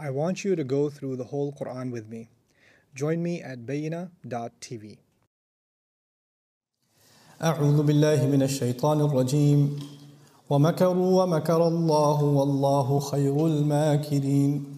I want you to go through the whole Quran with me. Join me at bayyinah.tv. أعوذ بالله من الشيطان الرجيم ومكروا ومكر الله والله خير الماكرين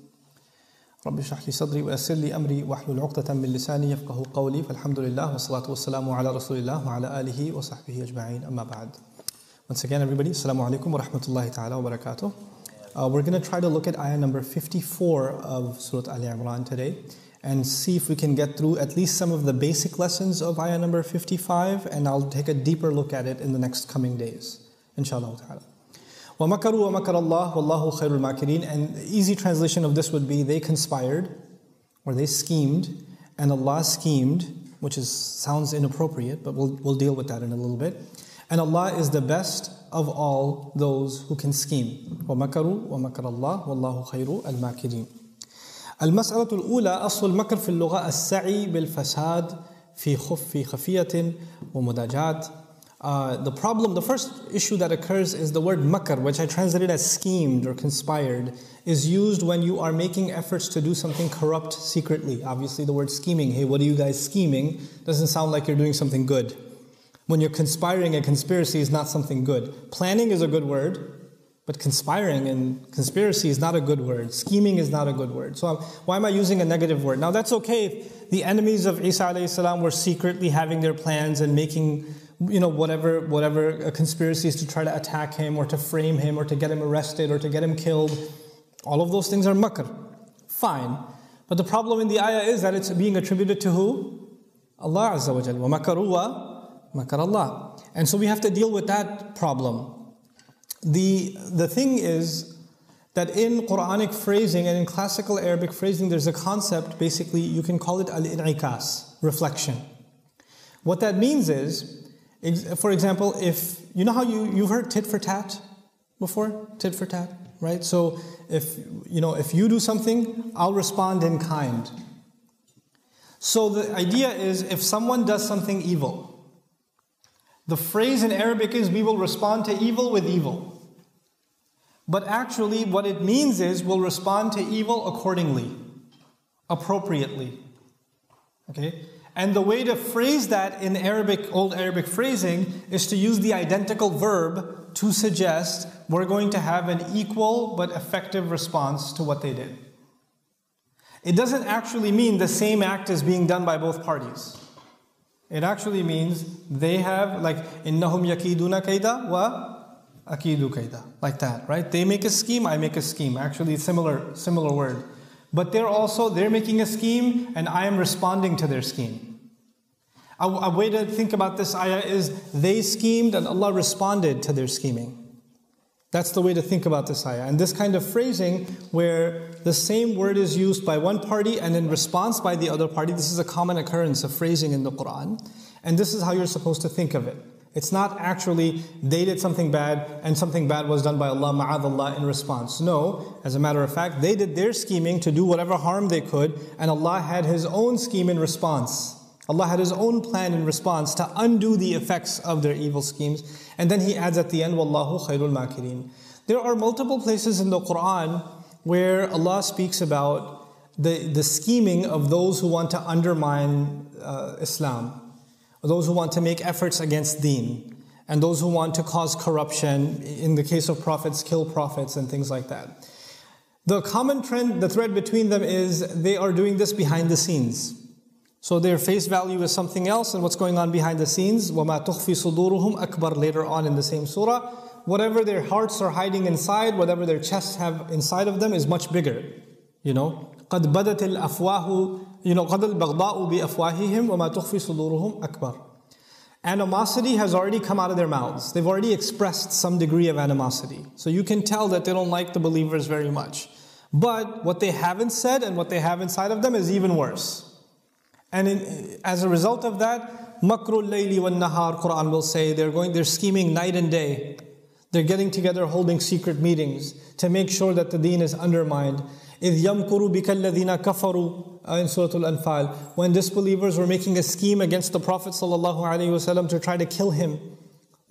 رب اشرح لي صدري ويسر لي امري واحلل عقدة من لساني يفقه قولي فالحمد لله والصلاة والسلام على رسول الله وعلى آله وصحبه أجمعين أما بعد Once again everybody, Assalamu alaikum wa rahmatullahi ta'ala wa barakatuh. Uh, we're going to try to look at ayah number 54 of Surah Al Imran today and see if we can get through at least some of the basic lessons of ayah number 55 and I'll take a deeper look at it in the next coming days. Inshallah ta'ala. وَمَكَرُوا وَمَكَرَ اللَّهُ وَاللَّهُ خَيْرُ الْمَاكِرِينَ And the easy translation of this would be they conspired or they schemed and Allah schemed, which is sounds inappropriate, but we'll, we'll deal with that in a little bit. And Allah is the best of all those who can scheme. وَمَكَرُوا وَمَكَرَ اللَّهُ وَاللَّهُ خَيْرُ الْمَاكِرِينَ المسألة الأولى أصل المكر في اللغة السعي بالفساد في خف في خفية ومداجات uh, the problem, the first issue that occurs is the word makar, which I translated as schemed or conspired, is used when you are making efforts to do something corrupt secretly. Obviously, the word scheming, hey, what are you guys scheming, doesn't sound like you're doing something good. When you're conspiring, a conspiracy is not something good. Planning is a good word, but conspiring and conspiracy is not a good word. Scheming is not a good word. So why am I using a negative word? Now that's okay if the enemies of Isa salam were secretly having their plans and making you know whatever whatever conspiracies to try to attack him or to frame him or to get him arrested or to get him killed all of those things are makr. Fine. But the problem in the ayah is that it's being attributed to who? Allah azza wa jalla. Makar Allah. And so we have to deal with that problem. The the thing is that in Quranic phrasing and in classical Arabic phrasing there's a concept basically you can call it al-in'ikas reflection. What that means is for example, if you know how you you've heard tit for tat before, tit for tat, right? So if you know if you do something, I'll respond in kind. So the idea is if someone does something evil, the phrase in Arabic is we will respond to evil with evil. But actually, what it means is we'll respond to evil accordingly, appropriately. Okay? And the way to phrase that in Arabic, Old Arabic phrasing, is to use the identical verb to suggest we're going to have an equal but effective response to what they did. It doesn't actually mean the same act is being done by both parties. It actually means they have, like, innahum yakiduna kaida wa akidu kaida. Like that, right? They make a scheme, I make a scheme. Actually, similar, similar word. But they're also, they're making a scheme and I am responding to their scheme. A, a way to think about this ayah is they schemed and Allah responded to their scheming. That's the way to think about this ayah. And this kind of phrasing, where the same word is used by one party and in response by the other party, this is a common occurrence of phrasing in the Quran. And this is how you're supposed to think of it. It's not actually they did something bad and something bad was done by Allah, ma'adallah, in response. No, as a matter of fact, they did their scheming to do whatever harm they could, and Allah had His own scheme in response. Allah had His own plan in response to undo the effects of their evil schemes. And then He adds at the end, Wallahu khairul makirin. There are multiple places in the Quran where Allah speaks about the, the scheming of those who want to undermine uh, Islam those who want to make efforts against deen, and those who want to cause corruption, in the case of prophets, kill prophets, and things like that. The common trend, the thread between them is they are doing this behind the scenes. So their face value is something else, and what's going on behind the scenes, وَمَا تُخْفِي صُدُورُهُمْ akbar later on in the same surah. Whatever their hearts are hiding inside, whatever their chests have inside of them is much bigger. You know, قَدْ بَدَتِ الْأَفْوَاهُ you know, قَدَ الْبَغْضَاءُ بِأَفْوَاهِهِمْ وَمَا تُخْفِي صُدُورُهُمْ أَكْبَرُ Animosity has already come out of their mouths. They've already expressed some degree of animosity. So you can tell that they don't like the believers very much. But what they haven't said and what they have inside of them is even worse. And in, as a result of that, makrul layli wa nahar, Quran will say, they're going, they're scheming night and day. They're getting together, holding secret meetings to make sure that the deen is undermined. إِذْ يَمْكُرُ بِكَ الَّذِينَ كَفَرُوا in Surah Al-Anfal, when disbelievers were making a scheme against the Prophet ﷺ to try to kill him.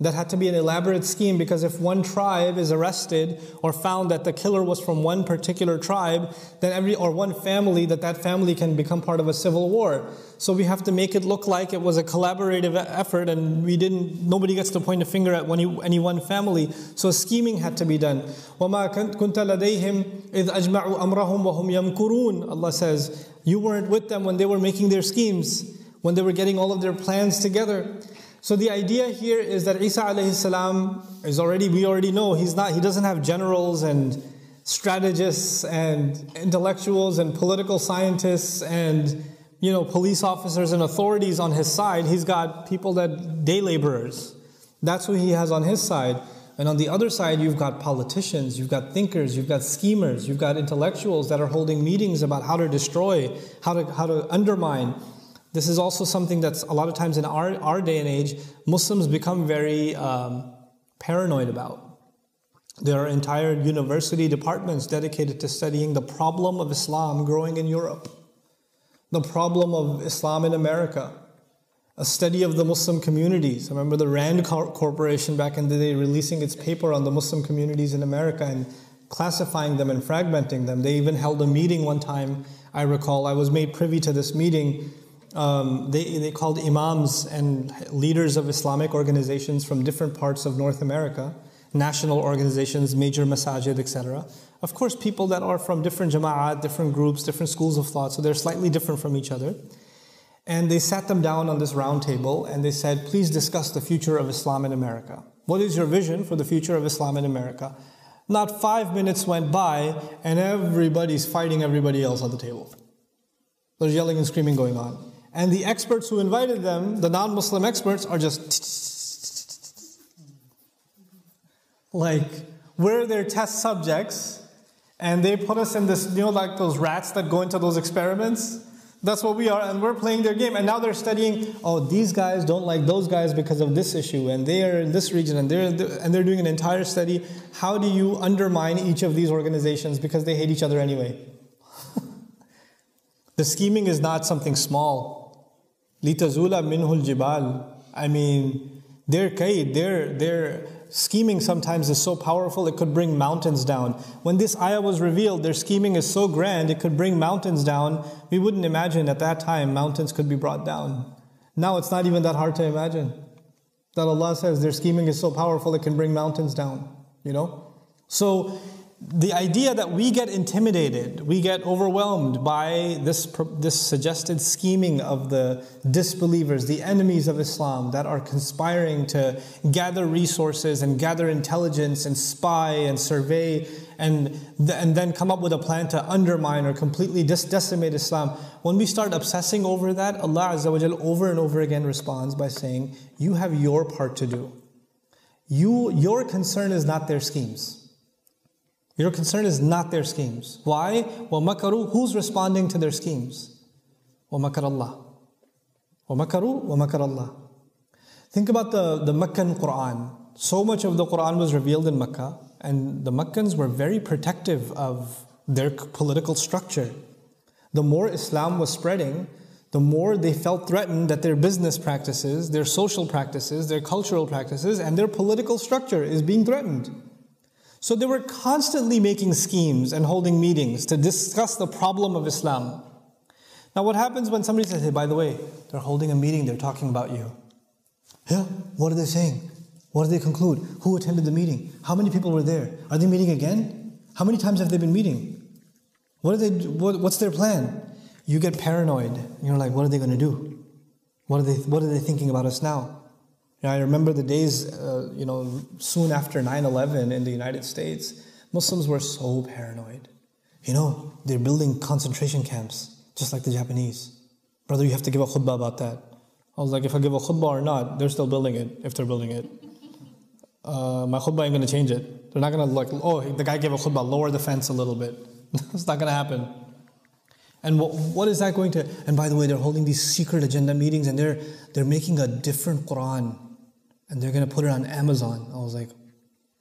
That had to be an elaborate scheme because if one tribe is arrested or found that the killer was from one particular tribe, then every or one family, that that family can become part of a civil war. So we have to make it look like it was a collaborative effort, and we didn't. Nobody gets to point a finger at any, any one family. So scheming had to be done. وَمَا كُنْتَ لَدَيْهِمْ إِذْ أَجْمَعُوا أَمْرَهُمْ وَهُمْ يَمْكُرُونَ Allah says, you weren't with them when they were making their schemes, when they were getting all of their plans together. So the idea here is that Isa alayhi salam is already, we already know, he's not, he doesn't have generals and strategists and intellectuals and political scientists and you know police officers and authorities on his side. He's got people that day laborers. That's who he has on his side. And on the other side, you've got politicians, you've got thinkers, you've got schemers, you've got intellectuals that are holding meetings about how to destroy, how to, how to undermine. This is also something that's a lot of times in our, our day and age, Muslims become very um, paranoid about. There are entire university departments dedicated to studying the problem of Islam growing in Europe, the problem of Islam in America, a study of the Muslim communities. I remember the RAND Corporation back in the day releasing its paper on the Muslim communities in America and classifying them and fragmenting them. They even held a meeting one time, I recall. I was made privy to this meeting um, they, they called imams and leaders of Islamic organizations from different parts of North America, national organizations, major masajid, etc. Of course, people that are from different jama'at, different groups, different schools of thought, so they're slightly different from each other. And they sat them down on this round table and they said, please discuss the future of Islam in America. What is your vision for the future of Islam in America? Not five minutes went by and everybody's fighting everybody else at the table. There's yelling and screaming going on. And the experts who invited them, the non Muslim experts, are just like, we're their test subjects, and they put us in this, you know, like those rats that go into those experiments. That's what we are, and we're playing their game. And now they're studying. Oh, these guys don't like those guys because of this issue, and they are in this region, and they're and they're doing an entire study. How do you undermine each of these organizations because they hate each other anyway? the scheming is not something small. Litazula minhul jibal. I mean, their kaid, their, their scheming sometimes is so powerful it could bring mountains down. When this ayah was revealed, their scheming is so grand it could bring mountains down. We wouldn't imagine at that time mountains could be brought down. Now it's not even that hard to imagine. That Allah says their scheming is so powerful it can bring mountains down. You know? So the idea that we get intimidated, we get overwhelmed by this, this suggested scheming of the disbelievers, the enemies of Islam that are conspiring to gather resources and gather intelligence and spy and survey and, and then come up with a plan to undermine or completely dis- decimate Islam. When we start obsessing over that, Allah Azza wa over and over again responds by saying, You have your part to do. You, your concern is not their schemes. Your concern is not their schemes. Why? وَمَكَرُوا Who's responding to their schemes? وَمَكَرَ اللَّهِ وَمَكَرُوا وَمَكَرَ اللَّهِ Think about the, the Meccan Quran. So much of the Quran was revealed in Mecca, and the Meccans were very protective of their political structure. The more Islam was spreading, the more they felt threatened that their business practices, their social practices, their cultural practices, and their political structure is being threatened. So they were constantly making schemes and holding meetings to discuss the problem of Islam. Now, what happens when somebody says, hey, by the way, they're holding a meeting, they're talking about you? Yeah, what are they saying? What do they conclude? Who attended the meeting? How many people were there? Are they meeting again? How many times have they been meeting? What are they, what, what's their plan? You get paranoid. You're like, what are they going to do? What are, they, what are they thinking about us now? I remember the days, uh, you know, soon after 9 11 in the United States, Muslims were so paranoid. You know, they're building concentration camps, just like the Japanese. Brother, you have to give a khutbah about that. I was like, if I give a khutbah or not, they're still building it, if they're building it. Uh, my khutbah ain't going to change it. They're not going to, like, oh, the guy gave a khutbah, lower the fence a little bit. it's not going to happen. And what, what is that going to? And by the way, they're holding these secret agenda meetings and they're, they're making a different Quran and they're going to put it on Amazon. I was like,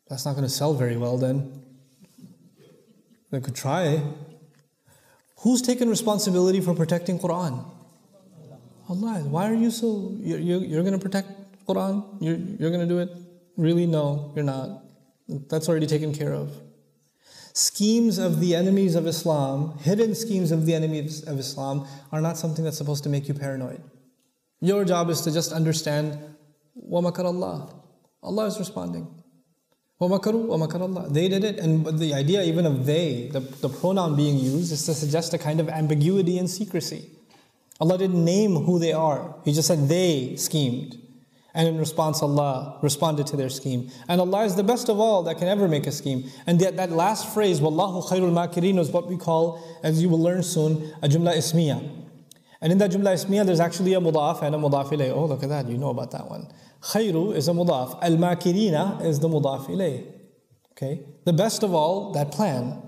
that's not going to sell very well then. They could try. Who's taking responsibility for protecting Quran? Allah. Why are you so, you're, you're going to protect Quran? You're, you're going to do it? Really? No, you're not. That's already taken care of. Schemes of the enemies of Islam, hidden schemes of the enemies of Islam, are not something that's supposed to make you paranoid. Your job is to just understand, wa. Allah is responding. Wa makaru wa. They did it. And the idea even of they, the, the pronoun being used, is to suggest a kind of ambiguity and secrecy. Allah didn't name who they are. He just said they schemed. And in response, Allah responded to their scheme. And Allah is the best of all that can ever make a scheme. And yet that last phrase, Wallahu khairul makirin, is what we call, as you will learn soon, a jumla ismiya. And in that jumla ismiya, there's actually a mudaf and a mudaf ilayh. Oh, look at that. You know about that one. Khairu is a mudaf. Al makirina is the mudaf ilayh. Okay? The best of all, that plan.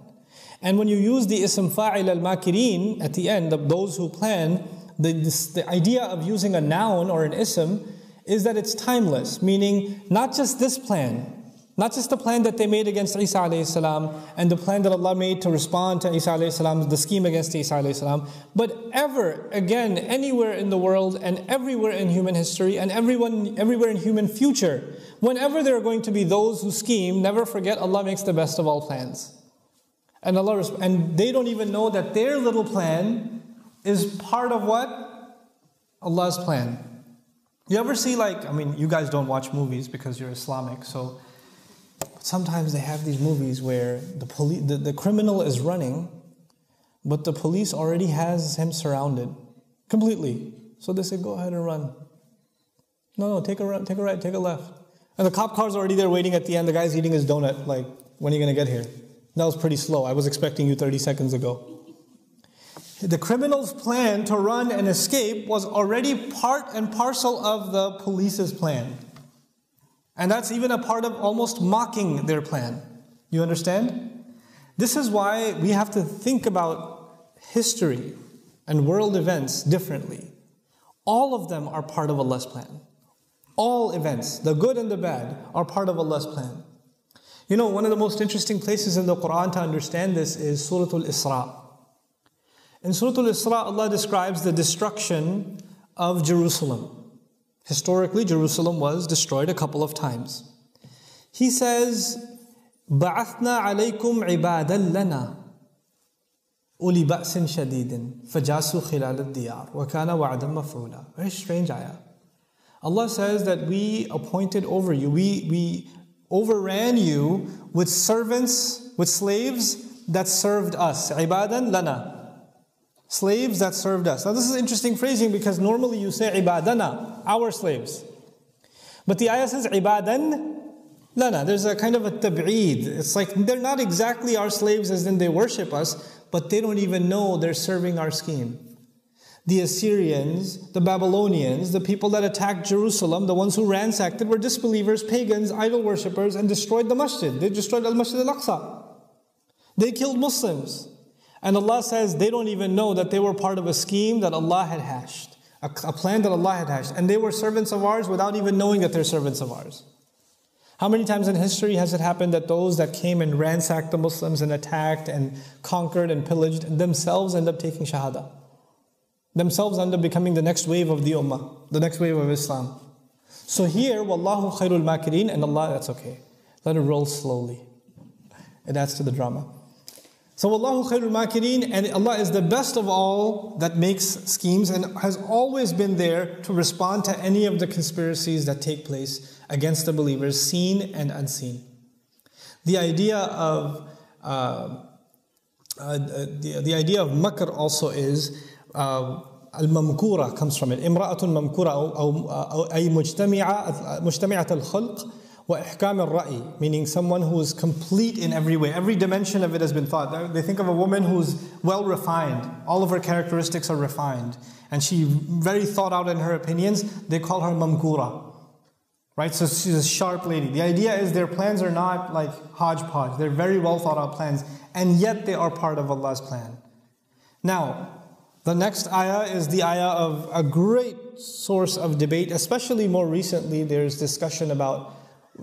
And when you use the ism fa'il al makirin at the end of those who plan, the, this, the idea of using a noun or an ism is that it's timeless, meaning not just this plan, not just the plan that they made against Isa alayhi and the plan that Allah made to respond to Isa alayhi the scheme against Isa alayhi but ever again, anywhere in the world and everywhere in human history and everyone, everywhere in human future, whenever there are going to be those who scheme, never forget Allah makes the best of all plans. And Allah, and they don't even know that their little plan is part of what? Allah's plan. You ever see, like, I mean, you guys don't watch movies because you're Islamic, so sometimes they have these movies where the, poli- the, the criminal is running, but the police already has him surrounded completely. So they say, go ahead and run. No, no, take a right, take a right, take a left. And the cop car's already there waiting at the end. The guy's eating his donut. Like, when are you going to get here? That was pretty slow. I was expecting you 30 seconds ago. The criminal's plan to run and escape was already part and parcel of the police's plan. And that's even a part of almost mocking their plan. You understand? This is why we have to think about history and world events differently. All of them are part of Allah's plan. All events, the good and the bad, are part of Allah's plan. You know, one of the most interesting places in the Quran to understand this is Surah Al Isra. In Surah Al Isra, Allah describes the destruction of Jerusalem. Historically, Jerusalem was destroyed a couple of times. He says, بعثنا عليكم عبادا لنا أولي بأس شديد فجاسوا خلال الديار وكان وعدا مفعولا. Very strange ayah. Allah says that we appointed over you, we, we overran you with servants, with slaves that served us. عبادا لنا slaves that served us. Now, this is interesting phrasing because normally you say ibadana, our slaves. But the ayah says ibadan lana. There's a kind of a tab'id. It's like they're not exactly our slaves as in they worship us, but they don't even know they're serving our scheme. The Assyrians, the Babylonians, the people that attacked Jerusalem, the ones who ransacked it, were disbelievers, pagans, idol worshippers, and destroyed the masjid. They destroyed Al Masjid al Aqsa. They killed Muslims. And Allah says they don't even know that they were part of a scheme that Allah had hashed, a, a, plan that Allah had hashed. And they were servants of ours without even knowing that they're servants of ours. How many times in history has it happened that those that came and ransacked the Muslims and attacked and conquered and pillaged themselves end up taking Shahada? Themselves end up becoming the next wave of the Ummah, the next wave of Islam. So here, Wallahu khairul makirin, and Allah, that's okay. Let it roll slowly. It adds to the drama. So Allahu khairul makirin, and Allah is the best of all that makes schemes and has always been there to respond to any of the conspiracies that take place against the believers, seen and unseen. The idea of uh, uh, the, the idea of makr also is uh, al-mamkura comes from it. Imra'atun mamkura أو أي مجتمعة مجتمعة الخلق وإحكام الرأي, meaning someone who is complete in every way. Every dimension of it has been thought. They think of a woman who's well refined. All of her characteristics are refined. And she very thought out in her opinions. They call her mamkura. Right? So she's a sharp lady. The idea is their plans are not like hodgepodge. They're very well thought out plans. And yet they are part of Allah's plan. Now, The next ayah is the ayah of a great source of debate, especially more recently, there's discussion about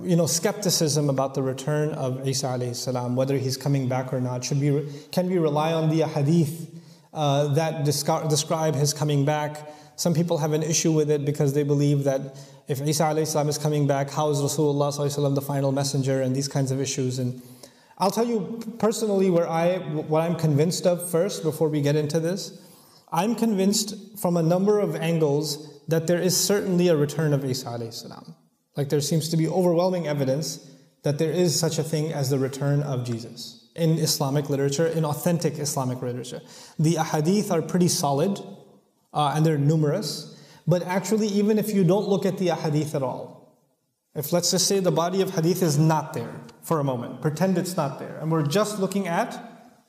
you know, skepticism about the return of Isa salam, whether he's coming back or not. Should we, can we rely on the hadith uh, that describe his coming back? Some people have an issue with it because they believe that if Isa salam is coming back, how is Rasulullah the final messenger and these kinds of issues. And I'll tell you personally where I, what I'm convinced of first before we get into this. I'm convinced from a number of angles that there is certainly a return of Isa salam. Like there seems to be overwhelming evidence that there is such a thing as the return of Jesus in Islamic literature, in authentic Islamic literature. The ahadith are pretty solid uh, and they're numerous, but actually, even if you don't look at the ahadith at all, if let's just say the body of hadith is not there for a moment, pretend it's not there, and we're just looking at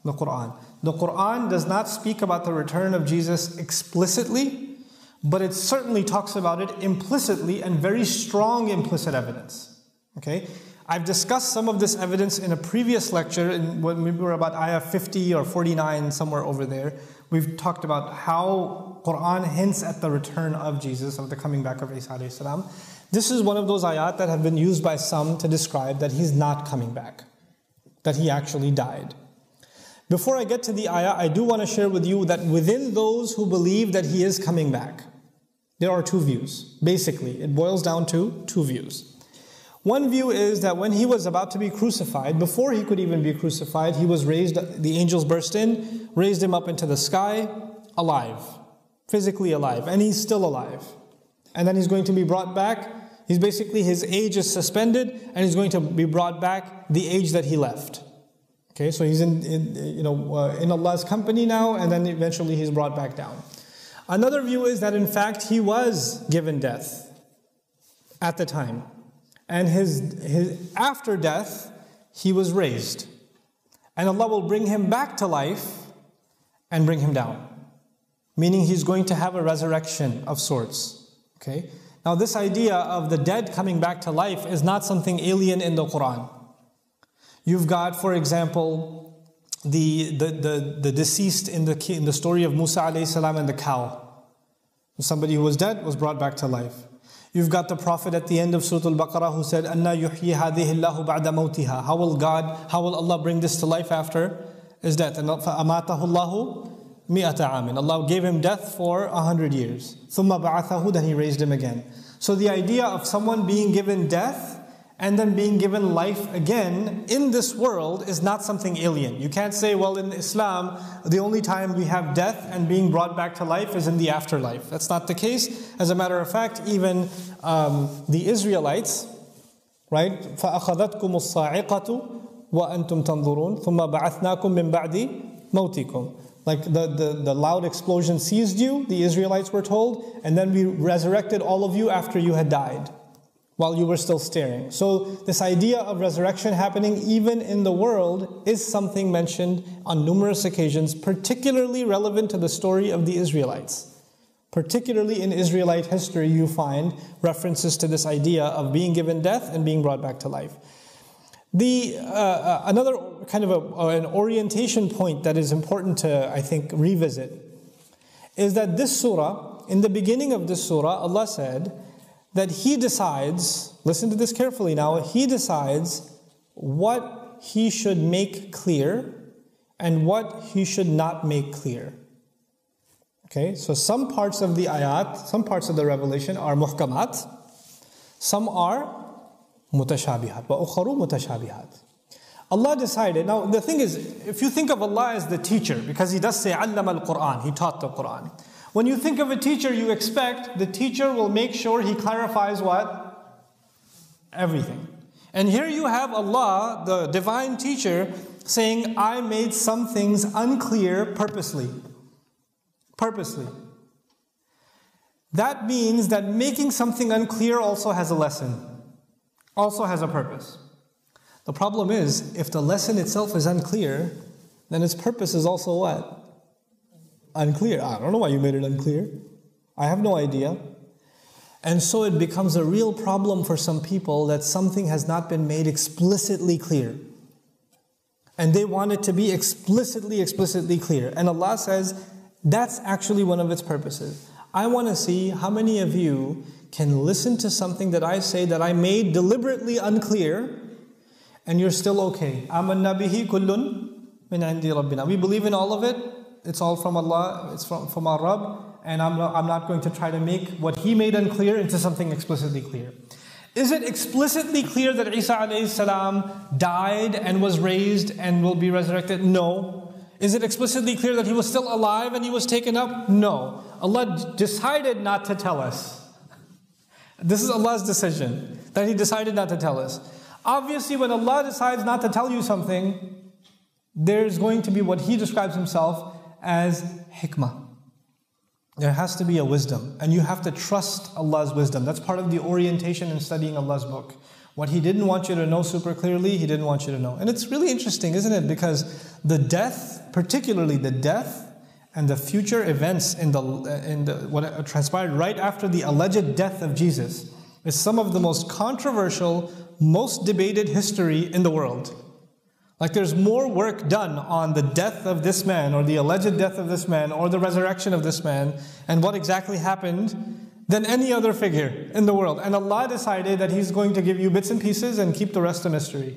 the Quran. The Quran does not speak about the return of Jesus explicitly, but it certainly talks about it implicitly and very strong implicit evidence. Okay? I've discussed some of this evidence in a previous lecture in, when we were about ayah 50 or 49, somewhere over there. We've talked about how Quran hints at the return of Jesus, of the coming back of Isa salam. This is one of those ayat that have been used by some to describe that he's not coming back, that he actually died. Before I get to the ayah, I do want to share with you that within those who believe that he is coming back, there are two views. Basically, it boils down to two views. One view is that when he was about to be crucified, before he could even be crucified, he was raised, the angels burst in, raised him up into the sky, alive, physically alive, and he's still alive. And then he's going to be brought back. He's basically, his age is suspended, and he's going to be brought back the age that he left. Okay, so he's in, in you know, uh, in Allah's company now, and then eventually he's brought back down. Another view is that in fact he was given death at the time. And his, his, after death, he was raised. And Allah will bring him back to life and bring him down. Meaning he's going to have a resurrection of sorts. Okay? Now, this idea of the dead coming back to life is not something alien in the Quran. You've got, for example, the, the, the, the deceased in the, in the story of Musa alayhi salam and the cow. Somebody who was dead was brought back to life. You've got the Prophet at the end of Surah Al-Baqarah who said, أَنَّا يُحْيِي هَذِهِ اللَّهُ بَعْدَ مَوْتِهَا How will God, how will Allah bring this to life after his death? And فَأَمَاتَهُ اللَّهُ مِئَةَ عَامٍ Allah gave him death for a hundred years. ثُمَّ بَعَثَهُ Then He raised him again. So the idea of someone being given death and then being given life again in this world is not something alien. You can't say, well, in Islam, the only time we have death and being brought back to life is in the afterlife. That's not the case. As a matter of fact, even um, the Israelites, right? فَأَخَذَتْكُمُ الصَّاعِقَةُ وَأَنْتُمْ تَنظُرُونَ ثُمَّ بَعَثْنَاكُم مِّن بَعْدِ مَوْتِكُمْ like the, the, the loud explosion seized you, the Israelites were told, and then we resurrected all of you after you had died while you were still staring. So, this idea of resurrection happening even in the world is something mentioned on numerous occasions, particularly relevant to the story of the Israelites. Particularly in Israelite history, you find references to this idea of being given death and being brought back to life. The, uh, uh, another kind of a, uh, an orientation point that is important to, I think, revisit is that this surah, in the beginning of this surah, Allah said, that he decides, listen to this carefully now, he decides what he should make clear and what he should not make clear. Okay, so some parts of the ayat, some parts of the revelation are muhkamat, some are mutashabihat, wa ukharu mutashabihat. Allah decided, now the thing is, if you think of Allah as the teacher, because He does say, Allama al Quran, He taught the Quran. When you think of a teacher, you expect the teacher will make sure he clarifies what? Everything. And here you have Allah, the divine teacher, saying, I made some things unclear purposely. Purposely. That means that making something unclear also has a lesson, also has a purpose. The problem is, if the lesson itself is unclear, then its purpose is also what? unclear. I don't know why you made it unclear. I have no idea. And so it becomes a real problem for some people that something has not been made explicitly clear. And they want it to be explicitly, explicitly clear. And Allah says, that's actually one of its purposes. I want to see how many of you can listen to something that I say that I made deliberately unclear, and you're still okay. Amanna bihi kullun min indi rabbina. We believe in all of it, it's all from Allah. It's from, from our Rabb. And I'm not, I'm not going to try to make what He made unclear into something explicitly clear. Is it explicitly clear that Isa salam died and was raised and will be resurrected? No. Is it explicitly clear that he was still alive and he was taken up? No. Allah decided not to tell us. This is Allah's decision that He decided not to tell us. Obviously, when Allah decides not to tell you something, there's going to be what He describes Himself as hikmah. There has to be a wisdom, and you have to trust Allah's wisdom. That's part of the orientation in studying Allah's book. What He didn't want you to know super clearly, He didn't want you to know. And it's really interesting, isn't it? Because the death, particularly the death and the future events in the, uh, in the what transpired right after the alleged death of Jesus, is some of the most controversial, most debated history in the world. Like there's more work done on the death of this man, or the alleged death of this man, or the resurrection of this man, and what exactly happened than any other figure in the world. And Allah decided that He's going to give you bits and pieces and keep the rest a mystery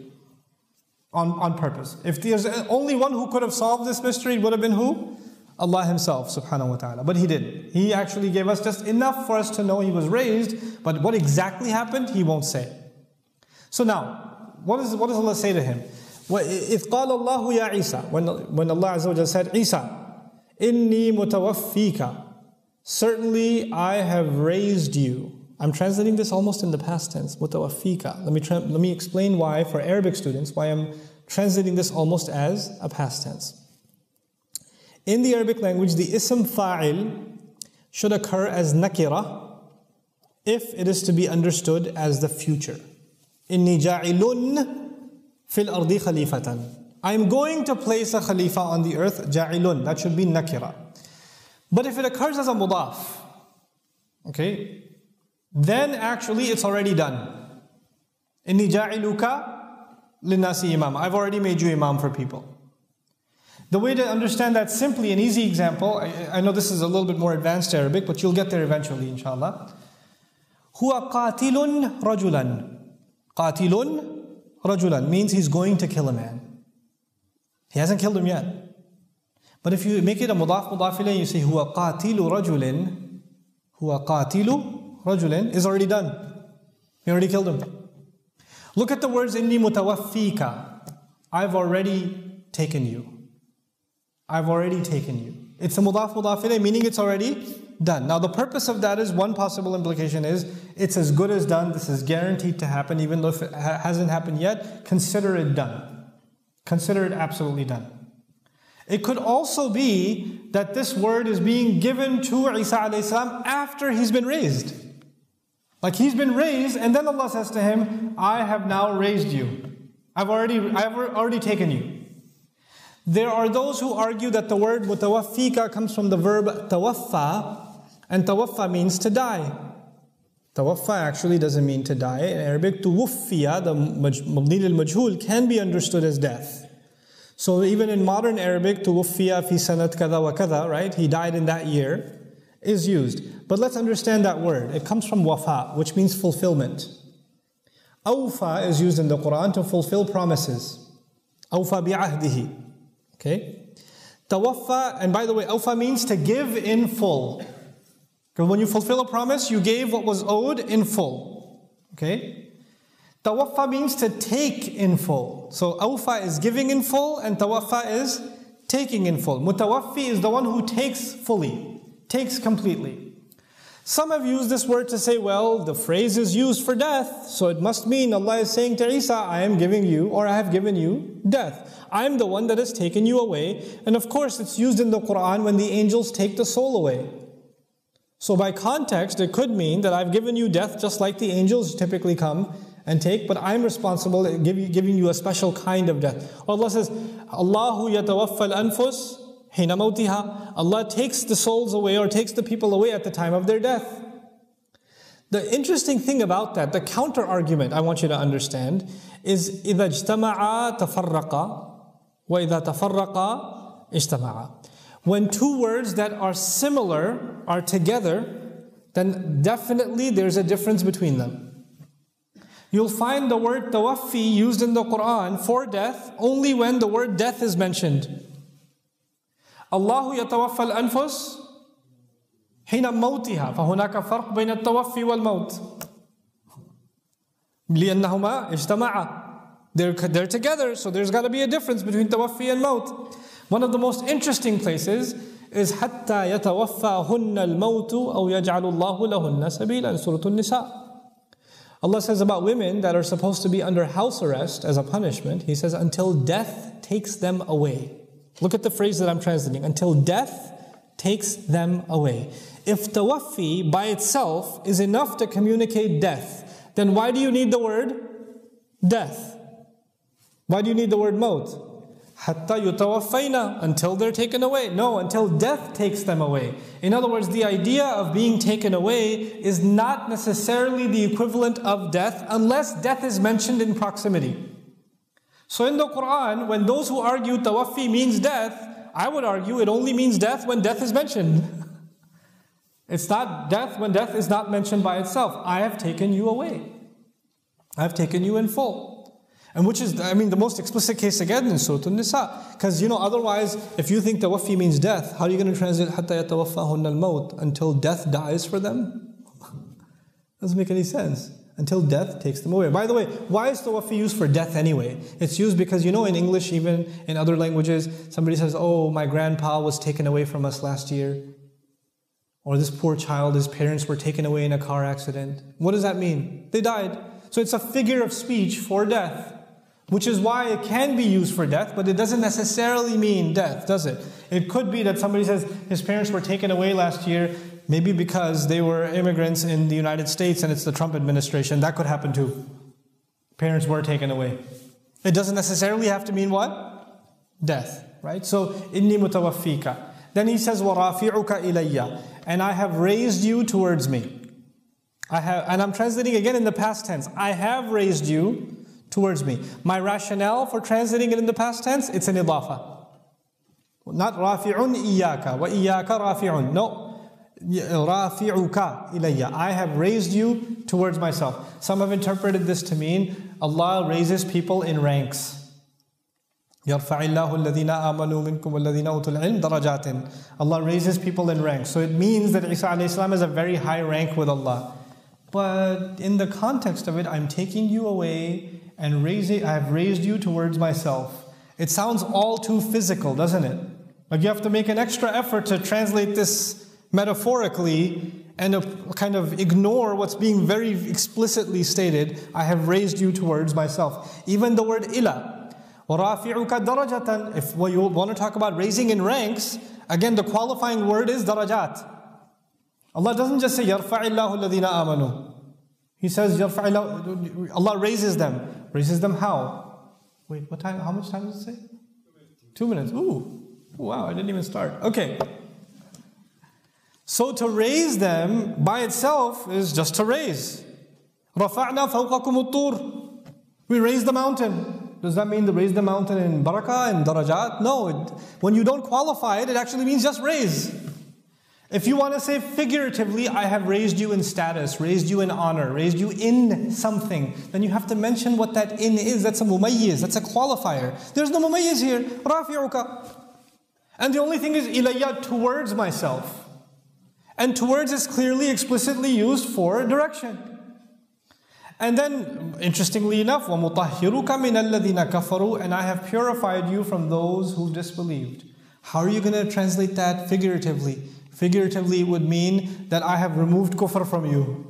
on, on purpose. If there's only one who could have solved this mystery, it would have been who? Allah Himself, subhanahu wa ta'ala. But He didn't. He actually gave us just enough for us to know He was raised, but what exactly happened, He won't say. So now, what, is, what does Allah say to him? إذ قال الله يا عيسى when, when Allah Azza wa said Isa إني متوفيك certainly I have raised you I'm translating this almost in the past tense متوفيك let me, tra- let me explain why for Arabic students why I'm translating this almost as a past tense in the Arabic language the ism fa'il should occur as nakira if it is to be understood as the future إني جاعل fil ardi khalifatan. I'm going to place a khalifa on the earth, ja'ilun. That should be nakira. But if it occurs as a mudaf, okay, then actually it's already done. Inni ja'iluka linasi imam. I've already made you imam for people. The way to understand that simply, an easy example, I, I know this is a little bit more advanced Arabic, but you'll get there eventually, inshallah. Huwa qatilun rajulan. Qatilun rajulan means he's going to kill a man. He hasn't killed him yet. But if you make it a mudaf mudaf you say huwa qatilu rajulin, huwa qatilu rajulin is already done. He already killed him. Look at the words inni mutawaffika. I've already taken you. I've already taken you. It's a mudaf mudaf meaning it's already done. Now, the purpose of that is one possible implication is it's as good as done. This is guaranteed to happen, even though if it ha- hasn't happened yet, consider it done. Consider it absolutely done. It could also be that this word is being given to Isa salam after he's been raised. Like he's been raised, and then Allah says to him, I have now raised you. I've already, I've already taken you. There are those who argue that the word mutawaffika comes from the verb tawaffa, and tawaffa means to die. Tawaffa actually doesn't mean to die. In Arabic, tuwuffiya, the mabni al-majhul, can be understood as death. So even in modern Arabic, tuwuffiya fi sanat kada wa kada, right? He died in that year, is used. But let's understand that word. It comes from wafa, which means fulfillment. Awfa is used in the Quran to fulfill promises. Awfa bi'ahdihi. Okay? Tawaffa, and by the way, awfa means to give in full. Because when you fulfill a promise, you gave what was owed in full. Okay? Tawaffa means to take in full. So awfa is giving in full, and tawaffa is taking in full. Mutawaffi is the one who takes fully, takes completely. Some have used this word to say, well, the phrase is used for death, so it must mean Allah is saying to Isa, I am giving you, or I have given you death. I'm the one that has taken you away. And of course, it's used in the Quran when the angels take the soul away. So, by context, it could mean that I've given you death just like the angels typically come and take, but I'm responsible giving you a special kind of death. Allah says, Allahu yatawaffal anfus hina mawtiha. Allah takes the souls away or takes the people away at the time of their death. The interesting thing about that, the counter argument I want you to understand, is إذا اجتمعا تفرقا وإذا تفرقا اجتمعا. When two words that are similar are together, then definitely there's a difference between them. You'll find the word tawaffi used in the Quran for death only when the word death is mentioned. الله يتوفى الأنفس حين موتها فهناك فرق بين التوفي والموت لأنهما اجتمعا they're, they're together so there's got to be a difference between توفي and موت one of the most interesting places is حتى يتوفاهن الموت أو يجعل الله لهن سبيلا in Surah An-Nisa Allah says about women that are supposed to be under house arrest as a punishment, He says, until death takes them away. Look at the phrase that I'm translating until death takes them away. If tawaffi by itself is enough to communicate death, then why do you need the word death? Why do you need the word maut? Hatta yutawaffayna, until they're taken away. No, until death takes them away. In other words, the idea of being taken away is not necessarily the equivalent of death unless death is mentioned in proximity. So in the Quran, when those who argue tawaffi means death, I would argue it only means death when death is mentioned. It's not death when death is not mentioned by itself. I have taken you away. I've taken you in full. And which is, I mean, the most explicit case again in Surah An-Nisa. Because, you know, otherwise, if you think tawaffi means death, how are you going to translate حَتَّى يَتَوَفَّهُنَّ الْمَوْتِ Until death dies for them? Doesn't make any sense. Until death takes them away. By the way, why is tawaffi used for death anyway? It's used because, you know, in English, even in other languages, somebody says, oh, my grandpa was taken away from us last year. Or this poor child, his parents were taken away in a car accident. What does that mean? They died. So it's a figure of speech for death. Which is why it can be used for death, but it doesn't necessarily mean death, does it? It could be that somebody says his parents were taken away last year, maybe because they were immigrants in the United States and it's the Trump administration. That could happen too. Parents were taken away. It doesn't necessarily have to mean what? Death, right? So, inni mutawaffika. Then he says, وَرَافِعُكَ إِلَيَّ And I have raised you towards me. I have, and I'm translating again in the past tense. I have raised you towards me. My rationale for translating it in the past tense, it's an idafa. Not rafi'un iyaka, wa iyaka rafi'un. No. Rafi'uka ilayya. I have raised you towards myself. Some have interpreted this to mean Allah raises people in ranks. يرفع الله الذين آمنوا منكم والذين أوتوا العلم درجات. Allah raises people in ranks. So it means that Isa alayhi has a very high rank with Allah. But in the context of it, I'm taking you away and raising, I have raised you towards myself. It sounds all too physical, doesn't it? Like you have to make an extra effort to translate this metaphorically and kind of ignore what's being very explicitly stated I have raised you towards myself. Even the word ila. If you want to talk about raising in ranks, again the qualifying word is darajat. Allah doesn't just say yarfa'illahu alladhina amanu. He says Allah raises them. Raises them how? Wait, what time? How much time does it say? Two minutes. Ooh, wow, I didn't even start. Okay. So to raise them by itself is just to raise. رَفَعْنَا فَوْقَكُمُ الطُّورِ We raise the mountain. Does that mean to raise the mountain in barakah and darajat? No. It, when you don't qualify it, it actually means just raise. If you want to say figuratively, I have raised you in status, raised you in honor, raised you in something, then you have to mention what that in is. That's a mumayyiz, that's a qualifier. There's no mumayyiz here. Rafi'uka. And the only thing is ilayya, towards myself. And towards is clearly, explicitly used for direction. And then, interestingly enough, وَمُطَهِّرُكَ مِنَ الَّذِينَ كَفَرُوا And I have purified you from those who disbelieved. How are you going to translate that figuratively? Figuratively, it would mean that I have removed kufr from you.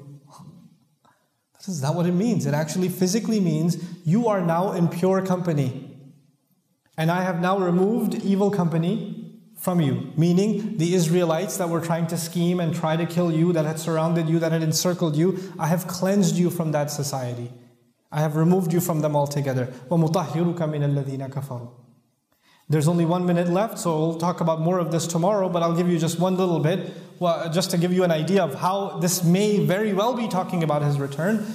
That is not what it means. It actually physically means you are now in pure company. And I have now removed evil company from you. Meaning, the Israelites that were trying to scheme and try to kill you, that had surrounded you, that had encircled you, I have cleansed you from that society. I have removed you from them altogether. وَمُطَهِّرُكَ مِنَ الَّذِينَ كَفَرُوا there's only one minute left, so we'll talk about more of this tomorrow, but I'll give you just one little bit, well, just to give you an idea of how this may very well be talking about his return.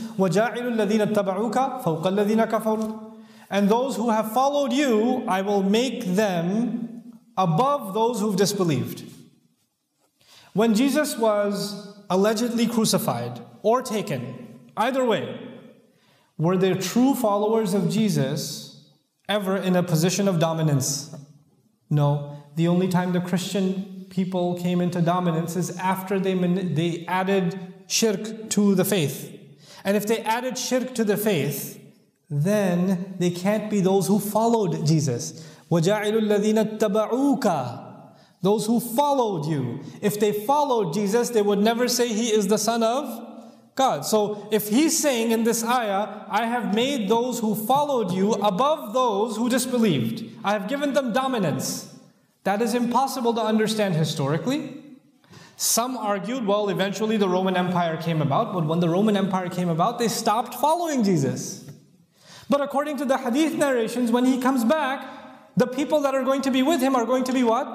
And those who have followed you, I will make them above those who've disbelieved. When Jesus was allegedly crucified or taken, either way, were there true followers of Jesus ever in a position of dominance? No. The only time the Christian people came into dominance is after they, they added shirk to the faith. And if they added shirk to the faith, then they can't be those who followed Jesus. وَجَعِلُوا الَّذِينَ اتَّبَعُوكَ Those who followed you. If they followed Jesus, they would never say he is the son of God. So if he's saying in this ayah, I have made those who followed you above those who disbelieved. I have given them dominance. That is impossible to understand historically. Some argued, well, eventually the Roman Empire came about, but when the Roman Empire came about, they stopped following Jesus. But according to the hadith narrations, when he comes back, the people that are going to be with him are going to be what?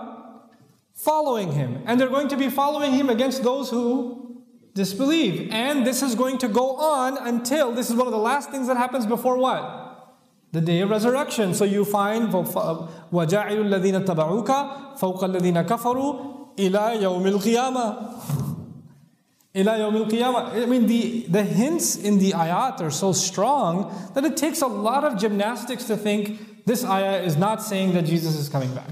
Following him. And they're going to be following him against those who disbelieve. And this is going to go on until this is one of the last things that happens before what? The day of resurrection. So you find وَجَعِلُ الَّذِينَ اتَّبَعُوكَ فَوْقَ الَّذِينَ كَفَرُوا إلى يوم القيامة إلى يوم القيامة I mean the, the hints in the ayat are so strong that it takes a lot of gymnastics to think this ayah is not saying that Jesus is coming back.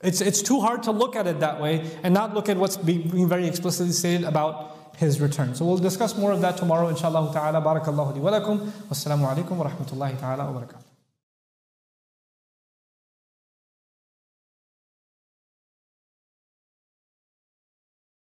It's, it's too hard to look at it that way and not look at what's being very explicitly stated about his return. So we'll discuss more of that tomorrow, inshallah ta'ala. Barakallahu li wa lakum. Wassalamu alaikum wa rahmatullahi ta'ala wa barakatuh.